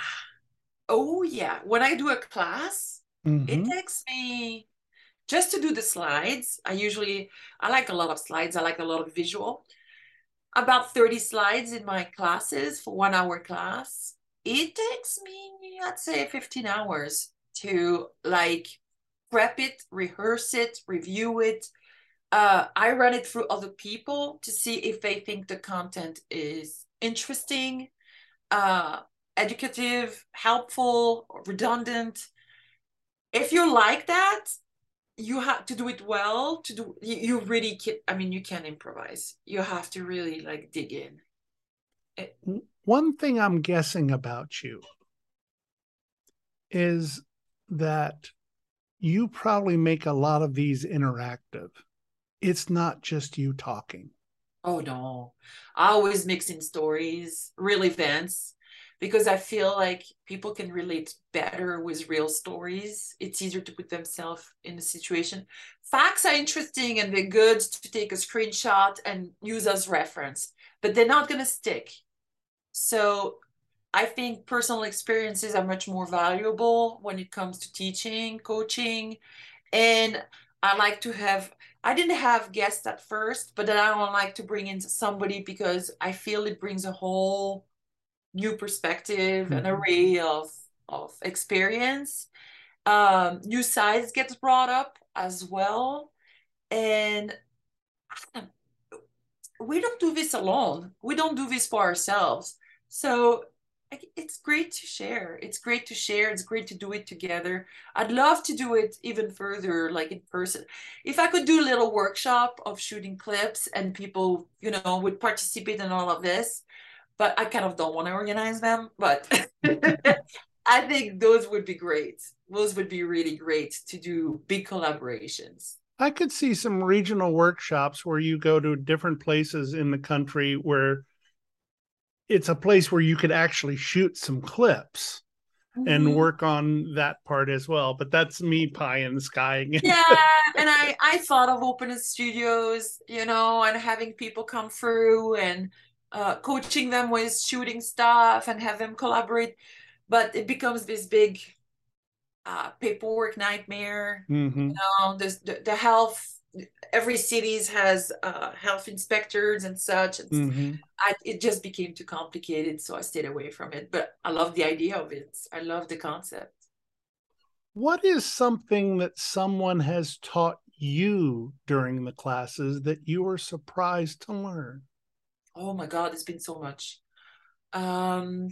Oh, yeah. When I do a class, mm-hmm. it takes me just to do the slides. I usually, I like a lot of slides, I like a lot of visual. About 30 slides in my classes for one hour class. It takes me, I'd say, 15 hours to like prep it, rehearse it, review it, uh, I run it through other people to see if they think the content is interesting, uh, educative, helpful, redundant. If you like that, you have to do it well. To do, you, you really can. I mean, you can't improvise. You have to really like dig in. It, One thing I'm guessing about you is that you probably make a lot of these interactive it's not just you talking. Oh no. I always mix in stories, real events, because I feel like people can relate better with real stories. It's easier to put themselves in a situation. Facts are interesting and they're good to take a screenshot and use as reference, but they're not going to stick. So I think personal experiences are much more valuable when it comes to teaching, coaching, and I like to have I didn't have guests at first, but then I don't like to bring in somebody because I feel it brings a whole new perspective, mm-hmm. an array of of experience. Um, new sides gets brought up as well, and we don't do this alone. We don't do this for ourselves. So it's great to share. It's great to share. It's great to do it together. I'd love to do it even further, like in person. If I could do a little workshop of shooting clips and people, you know, would participate in all of this, but I kind of don't want to organize them. But I think those would be great. Those would be really great to do big collaborations. I could see some regional workshops where you go to different places in the country where it's a place where you could actually shoot some clips mm-hmm. and work on that part as well. But that's me pie in the sky. yeah, and I I thought of opening studios, you know, and having people come through and uh, coaching them with shooting stuff and have them collaborate. But it becomes this big uh, paperwork nightmare. Mm-hmm. You know, the, the health every cities has uh, health inspectors and such. And mm-hmm. I, it just became too complicated, so I stayed away from it. But I love the idea of it. I love the concept. What is something that someone has taught you during the classes that you were surprised to learn? Oh my God, it's been so much. Um,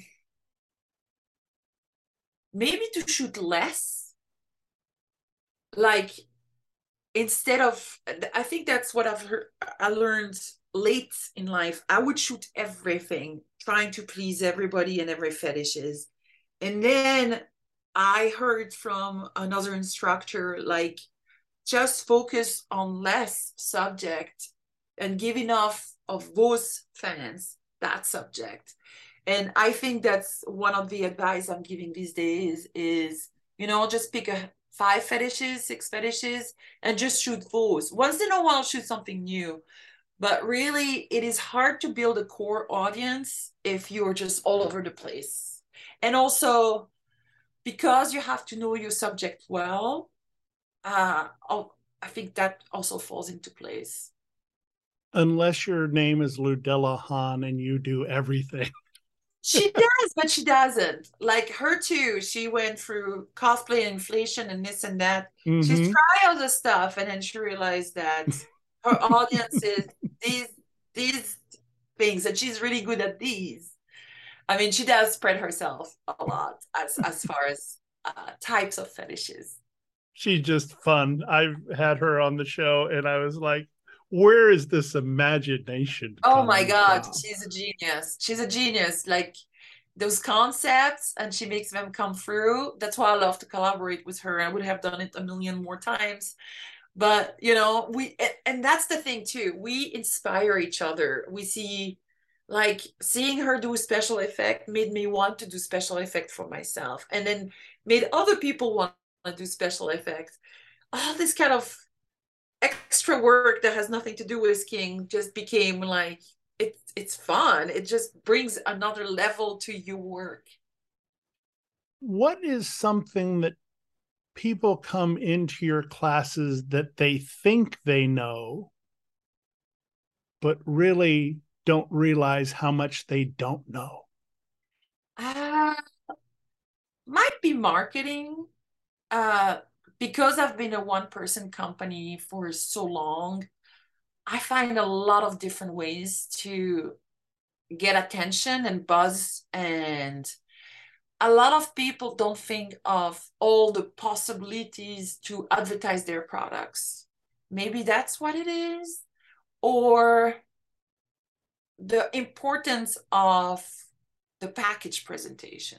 maybe to shoot less. Like instead of i think that's what i've heard i learned late in life. I would shoot everything trying to please everybody and every fetishes. And then i heard from another instructor like just focus on less subject and give enough of those fans that subject. And i think that's one of the advice i'm giving these days is you know just pick a five fetishes, six fetishes, and just shoot those. Once in a while, shoot something new. But really, it is hard to build a core audience if you're just all over the place. And also, because you have to know your subject well, uh, I think that also falls into place. Unless your name is Ludella Hahn and you do everything. she does, but she doesn't. Like her too. She went through cosplay inflation and this and that. Mm-hmm. She's tried all the stuff, and then she realized that her audience is these these things, and she's really good at these. I mean, she does spread herself a lot as as far as uh, types of fetishes. She's just fun. I've had her on the show, and I was like, where is this imagination? Oh my god, from? she's a genius. She's a genius. Like those concepts, and she makes them come through. That's why I love to collaborate with her. I would have done it a million more times. But you know, we and that's the thing too. We inspire each other. We see like seeing her do special effect made me want to do special effect for myself and then made other people want to do special effects all this kind of extra work that has nothing to do with skiing just became like it's it's fun. It just brings another level to your work. What is something that people come into your classes that they think they know but really don't realize how much they don't know? Uh might be marketing. Uh because I've been a one person company for so long, I find a lot of different ways to get attention and buzz and a lot of people don't think of all the possibilities to advertise their products. Maybe that's what it is. Or the importance of the package presentation.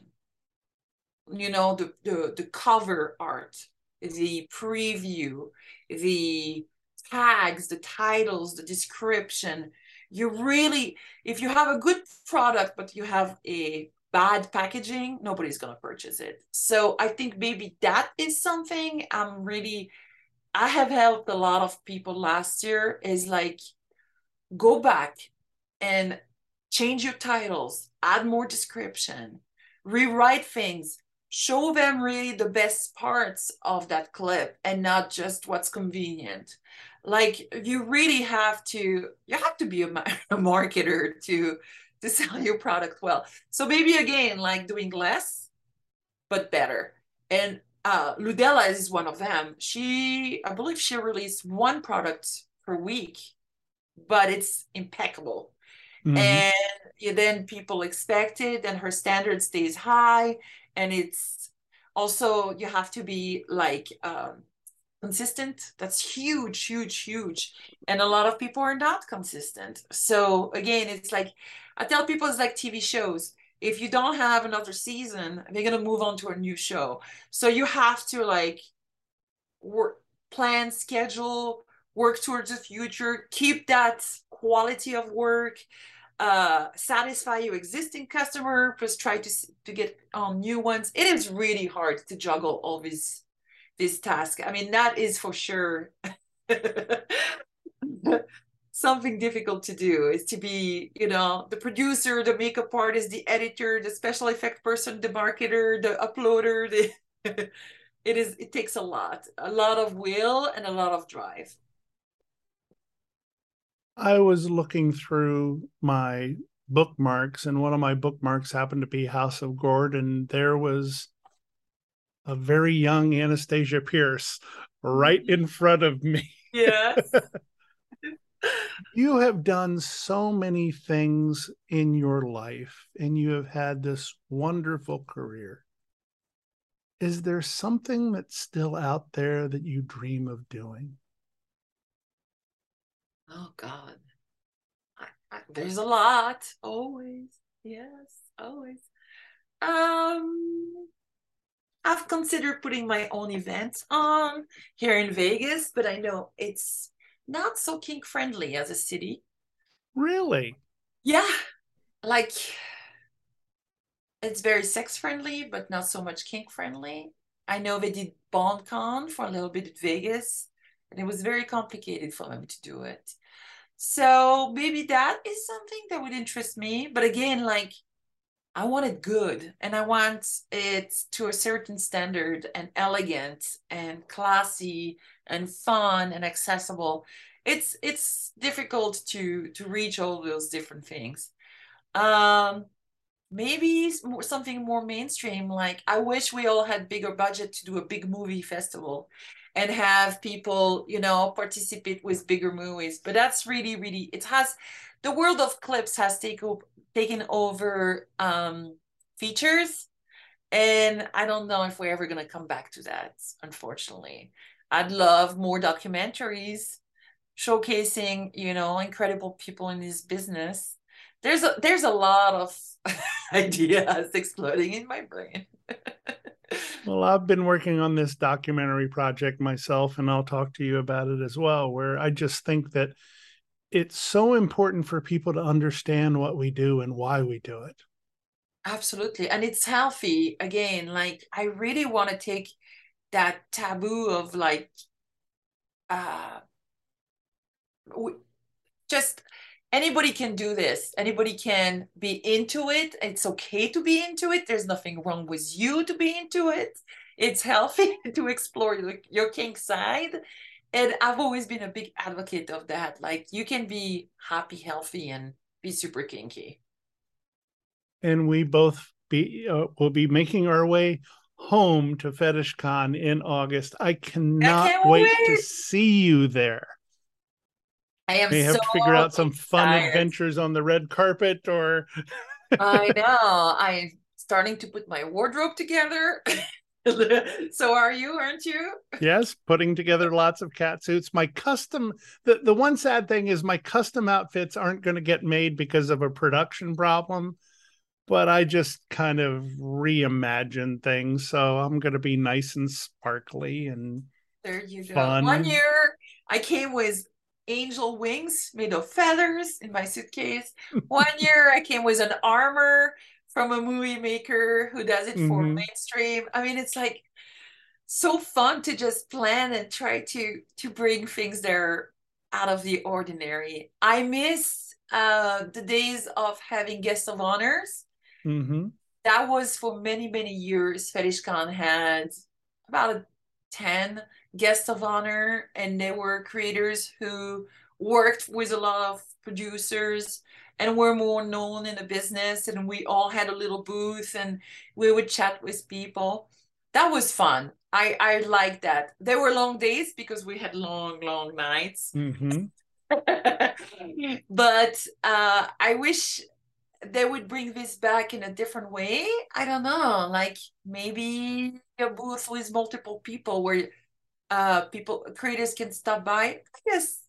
You know, the, the, the cover art the preview, the tags, the titles, the description. You really, if you have a good product, but you have a bad packaging, nobody's going to purchase it. So I think maybe that is something I'm really, I have helped a lot of people last year is like, go back and change your titles, add more description, rewrite things, show them really the best parts of that clip and not just what's convenient. Like you really have to you have to be a, a marketer to to sell your product well. So maybe again like doing less but better. And uh ludella is one of them. She i believe she released one product per week but it's impeccable. Mm-hmm. and then people expect it and her standard stays high and it's also you have to be like um, consistent. That's huge huge huge. And a lot of people are not consistent. So again it's like i tell people it's like tv shows. If you don't have another season they're going to move on to a new show. So you have to like work plan schedule work towards the future keep that quality of work uh, satisfy your existing customer plus try to to get um, new ones. It is really hard to juggle all these this task i mean that is for sure something difficult to do is to be you know the producer the makeup artist the editor the special effect person the marketer the uploader the it is it takes a lot a lot of will and a lot of drive I was looking through my bookmarks, and one of my bookmarks happened to be House of Gord, and there was a very young Anastasia Pierce right mm. in front of me. Yes. you have done so many things in your life, and you have had this wonderful career. Is there something that's still out there that you dream of doing? Oh God. I, I, there's a lot. Always. Yes, always. Um I've considered putting my own events on here in Vegas, but I know it's not so kink friendly as a city. Really? Yeah. Like it's very sex friendly, but not so much kink friendly. I know they did BondCon for a little bit at Vegas, and it was very complicated for them to do it. So maybe that is something that would interest me. But again, like I want it good and I want it to a certain standard and elegant and classy and fun and accessible. It's it's difficult to to reach all those different things. Um maybe something more mainstream like I wish we all had bigger budget to do a big movie festival and have people, you know, participate with bigger movies. But that's really, really, it has, the world of clips has take, taken over um, features. And I don't know if we're ever going to come back to that, unfortunately. I'd love more documentaries showcasing, you know, incredible people in this business. There's a there's a lot of ideas exploding in my brain. Well, I've been working on this documentary project myself, and I'll talk to you about it as well, where I just think that it's so important for people to understand what we do and why we do it. Absolutely. And it's healthy. Again, like I really want to take that taboo of like uh just anybody can do this. Anybody can be into it. It's okay to be into it. There's nothing wrong with you to be into it. It's healthy to explore your, your kink side. And i've always been a big advocate of that. Like you can be happy healthy and be super kinky. And we both be uh, will be making our way home to FetishCon in August. I cannot I wait, wait to see you there. I am. May have so to figure out some fun adventures on the red carpet, or. I know. I'm starting to put my wardrobe together. so are you, aren't you? yes, putting together lots of cat suits. My custom the, the one sad thing is my custom outfits aren't going to get made because of a production problem. But I just kind of reimagine things. So I'm gonna be nice and sparkly and there you go. Fun. One year I came with angel wings made of feathers in my suitcase. One year I came with an armor from a movie maker who does it for mm-hmm. mainstream. I mean, it's like so fun to just plan and try to to bring things that are out of the ordinary. I miss uh, the days of having guests of honors. Mm-hmm. That was for many many years. FetishCon had about a 10 guests of honor, and they were creators who worked with a lot of producers and were more known in the business. And we all had a little booth and we would chat with people. That was fun. I, I liked that. There were long days because we had long, long nights. Mm-hmm. but uh, I wish they would bring this back in a different way. I don't know, like maybe a booth with multiple people where uh, people creators can stop by. I guess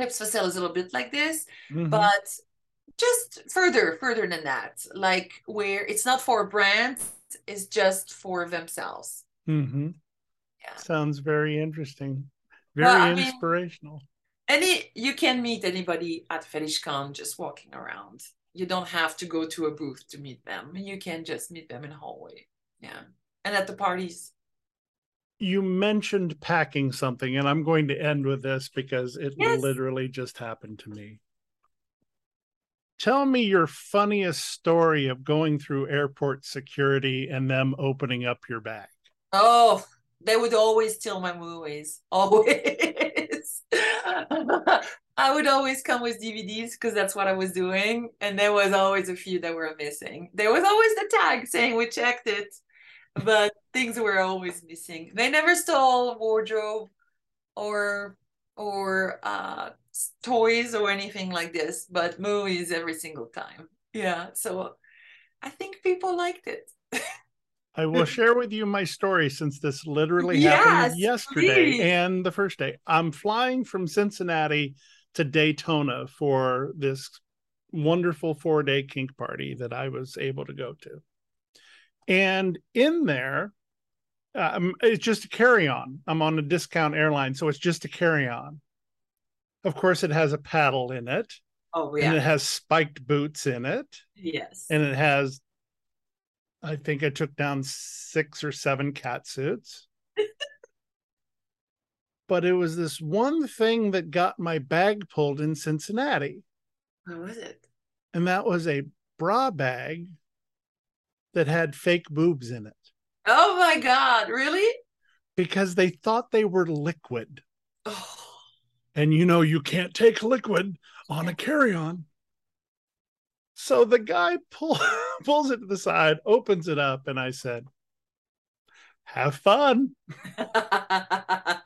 Clips4Sale is a little bit like this, Mhm. but just further, further than that, like where it's not for a brand, it's just for themselves. Mm-hmm. Yeah. Sounds very interesting. Very Well, I mean- inspirational. Any you can meet anybody at FetishCon just walking around. You don't have to go to a booth to meet them. You can just meet them in the hallway. Yeah. And at the parties. You mentioned packing something, and I'm going to end with this because it Yes. literally just happened to me. Tell me your funniest story of going through airport security and them opening up your bag. Oh, they would always steal my movies. Always. I would always come with DVDs because that's what I was doing. And there was always a few that were missing. There was always the tag saying we checked it, but things were always missing. They never stole wardrobe or or uh toys or anything like this, but movies every single time. Yeah. So I think people liked it. I will share with you my story since this literally Yes, happened yesterday please. and the first day. I'm flying from Cincinnati to Daytona for this wonderful four day kink party that I was able to go to. And in there, um, it's just a carry on. I'm on a discount airline, so it's just a carry on. Of course, it has a paddle in it, Oh yeah. and it has spiked boots in it Yes. and it has i think i took down six or seven cat suits but it was this one thing that got my bag pulled in cincinnati What was it? and that was a bra bag that had fake boobs in it. Oh my God, really? because they thought they were liquid. Oh, and you know you can't take liquid on a carry-on. So the guy pull, pulls it to the side opens it up and i said have fun.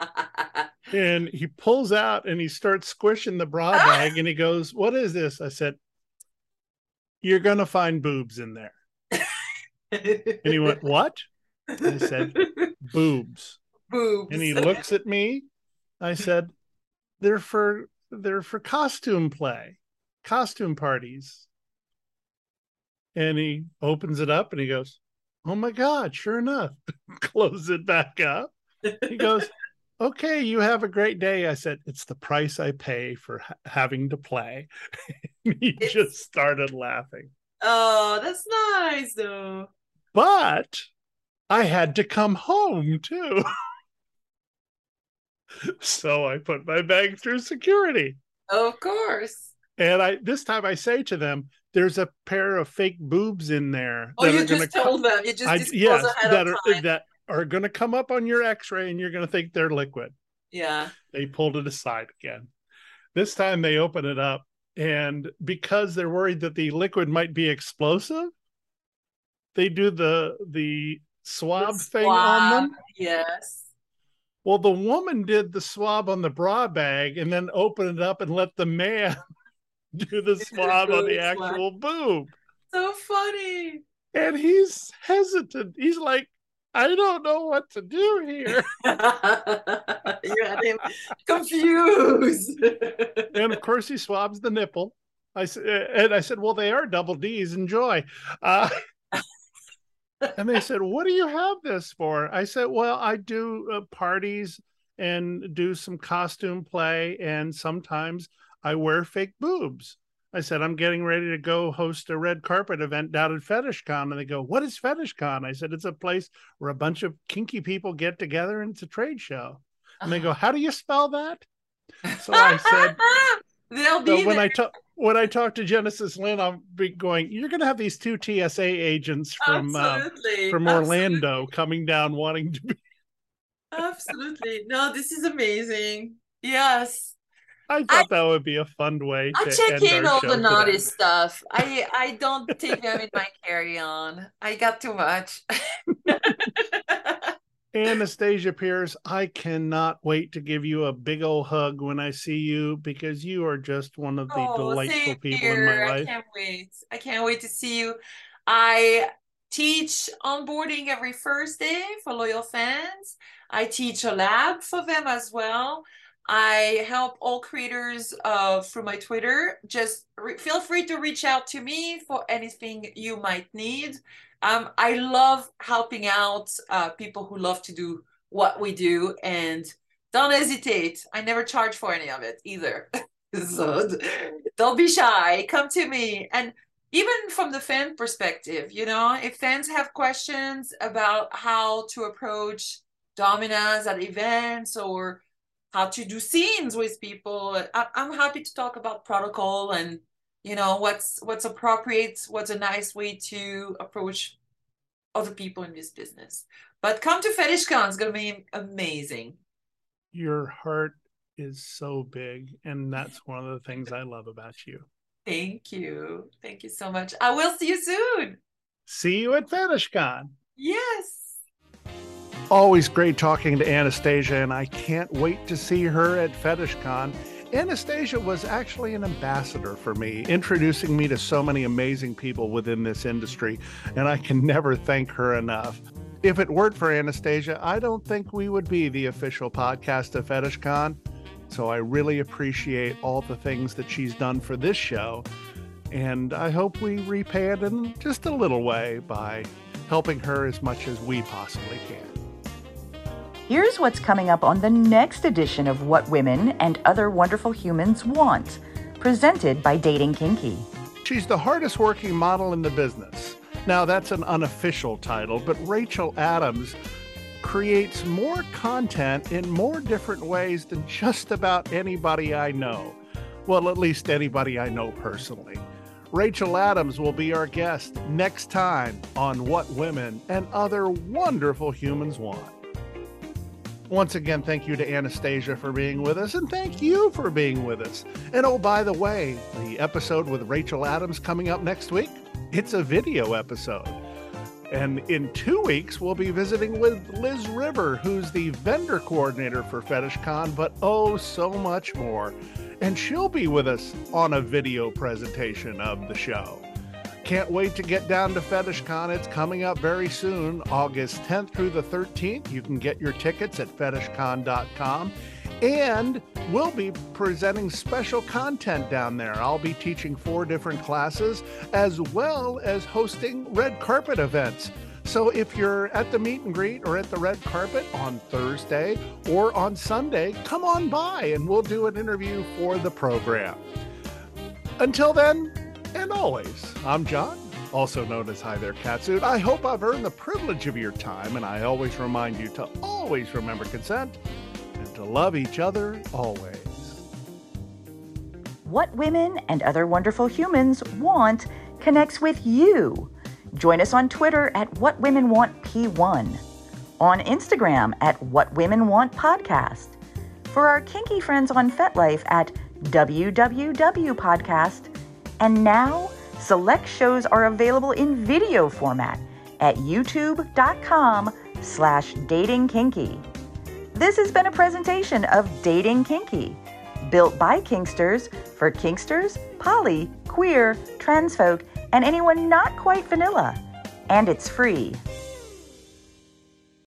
And he pulls out and he starts squishing the bra bag and he goes what is this? I said you're gonna find boobs in there and he went what? And i said boobs. Boobs. and he looks at me. I said they're for they're for costume play costume parties. And he opens it up and he goes oh my god sure enough. Close it back up. He goes okay you have a great day. I said it's the price i pay for ha- having to play. He It's- just started laughing Oh, that's nice though. but i had to come home too so i put my bag through security Of course. and i this time i say to them there's a pair of fake boobs in there Oh, you just co- told them. You just I, yes that are time. that are going to come up on your x-ray and you're going to think they're liquid Yeah. they pulled it aside again this time they open it up and because they're worried that the liquid might be explosive they do the the swab The thing on them Yes. well the woman did the swab on the bra bag and then opened it up and let the man do the swab on the boob swab. actual boob So funny. and he's hesitant he's like i don't know what to do here. You had him confused. and of course he swabs the nipple. I said and i said well they are double d's. Enjoy. Uh, and they said what do you have this for? I said well i do uh, parties and do some costume play and sometimes i wear fake boobs i said i'm getting ready to go host a red carpet event down at fetishcon and they go what is fetishcon i said it's a place where a bunch of kinky people get together and it's a trade show and they go how do you spell that so i said They'll so be when. I talk when I talk to Genesis Lynn, I'll be going. You're going to have these two TSA agents from uh, Absolutely. from Absolutely. Orlando coming down wanting to be. Absolutely. No, this is amazing. Yes. I thought that would be a fun way I to check in all the today. naughty stuff. I I don't take them in my carry on. I got too much. Anastasia Pierce, I cannot wait to give you a big old hug when I see you because you are just one of the Oh, delightful people here. in my life. I can't wait. I can't wait to see you. I teach onboarding every Thursday for loyal fans. I teach a lab for them as well. I help all creators uh, through my Twitter. Just re- feel free to reach out to me for anything you might need. Um, I love helping out uh, people who love to do what we do, and don't hesitate. I never charge for any of it either. so don't be shy. Come to me. And even from the fan perspective, you know, if fans have questions about how to approach dominance at events or how to do scenes with people, I- I'm happy to talk about protocol and you know what's what's appropriate, what's a nice way to approach other people in this business. But come to FetishCon; it's gonna be amazing. Your heart is so big, and that's one of the things I love about you. Thank you, thank you so much. I will see you soon. See you at FetishCon. Yes. Always great talking to Anastasia, and I can't wait to see her at FetishCon. Anastasia was actually an ambassador for me, introducing me to so many amazing people within this industry, and I can never thank her enough. If it weren't for Anastasia, I don't think we would be the official podcast of FetishCon. So I really appreciate all the things that she's done for this show, and I hope we repay it in just a little way by helping her as much as we possibly can. Here's what's coming up on the next edition of What Women and Other Wonderful Humans Want, presented by Dating Kinky. She's the hardest working model in the business. Now, that's an unofficial title, but Rachel Adams creates more content in more different ways than just about anybody I know. Well, at least anybody I know personally. Rachel Adams will be our guest next time on What Women and Other Wonderful Humans Want. Once again, thank you to Anastasia for being with us, and thank you for being with us. And oh, by the way, the episode with Rachel Adams coming up next week, it's a video episode. And in two weeks, we'll be visiting with Liz River, who's the vendor coordinator for FetishCon, but oh, so much more. And she'll be with us on a video presentation of the show. Can't wait to get down to FetishCon. It's coming up very soon, August 10th through the 13th. You can get your tickets at fetishcon.com. And we'll be presenting special content down there. I'll be teaching four different classes as well as hosting red carpet events. So if you're at the meet and greet or at the red carpet on Thursday or on Sunday, come on by and we'll do an interview for the program. Until then, and always, I'm John, also known as Hi There Catsuit. I hope I've earned the privilege of your time, and I always remind you to always remember consent and to love each other always. What Women and Other Wonderful Humans Want connects with you. Join us on Twitter at What Women Want P1, on Instagram at What Women Want Podcast, for our kinky friends on FetLife at WWW Podcast, and now select shows are available in video format at youtube.com slash datingkinky. This has been a presentation of Dating Kinky, built by Kinksters for Kinksters, poly, queer, trans folk, and anyone not quite vanilla. And it's free.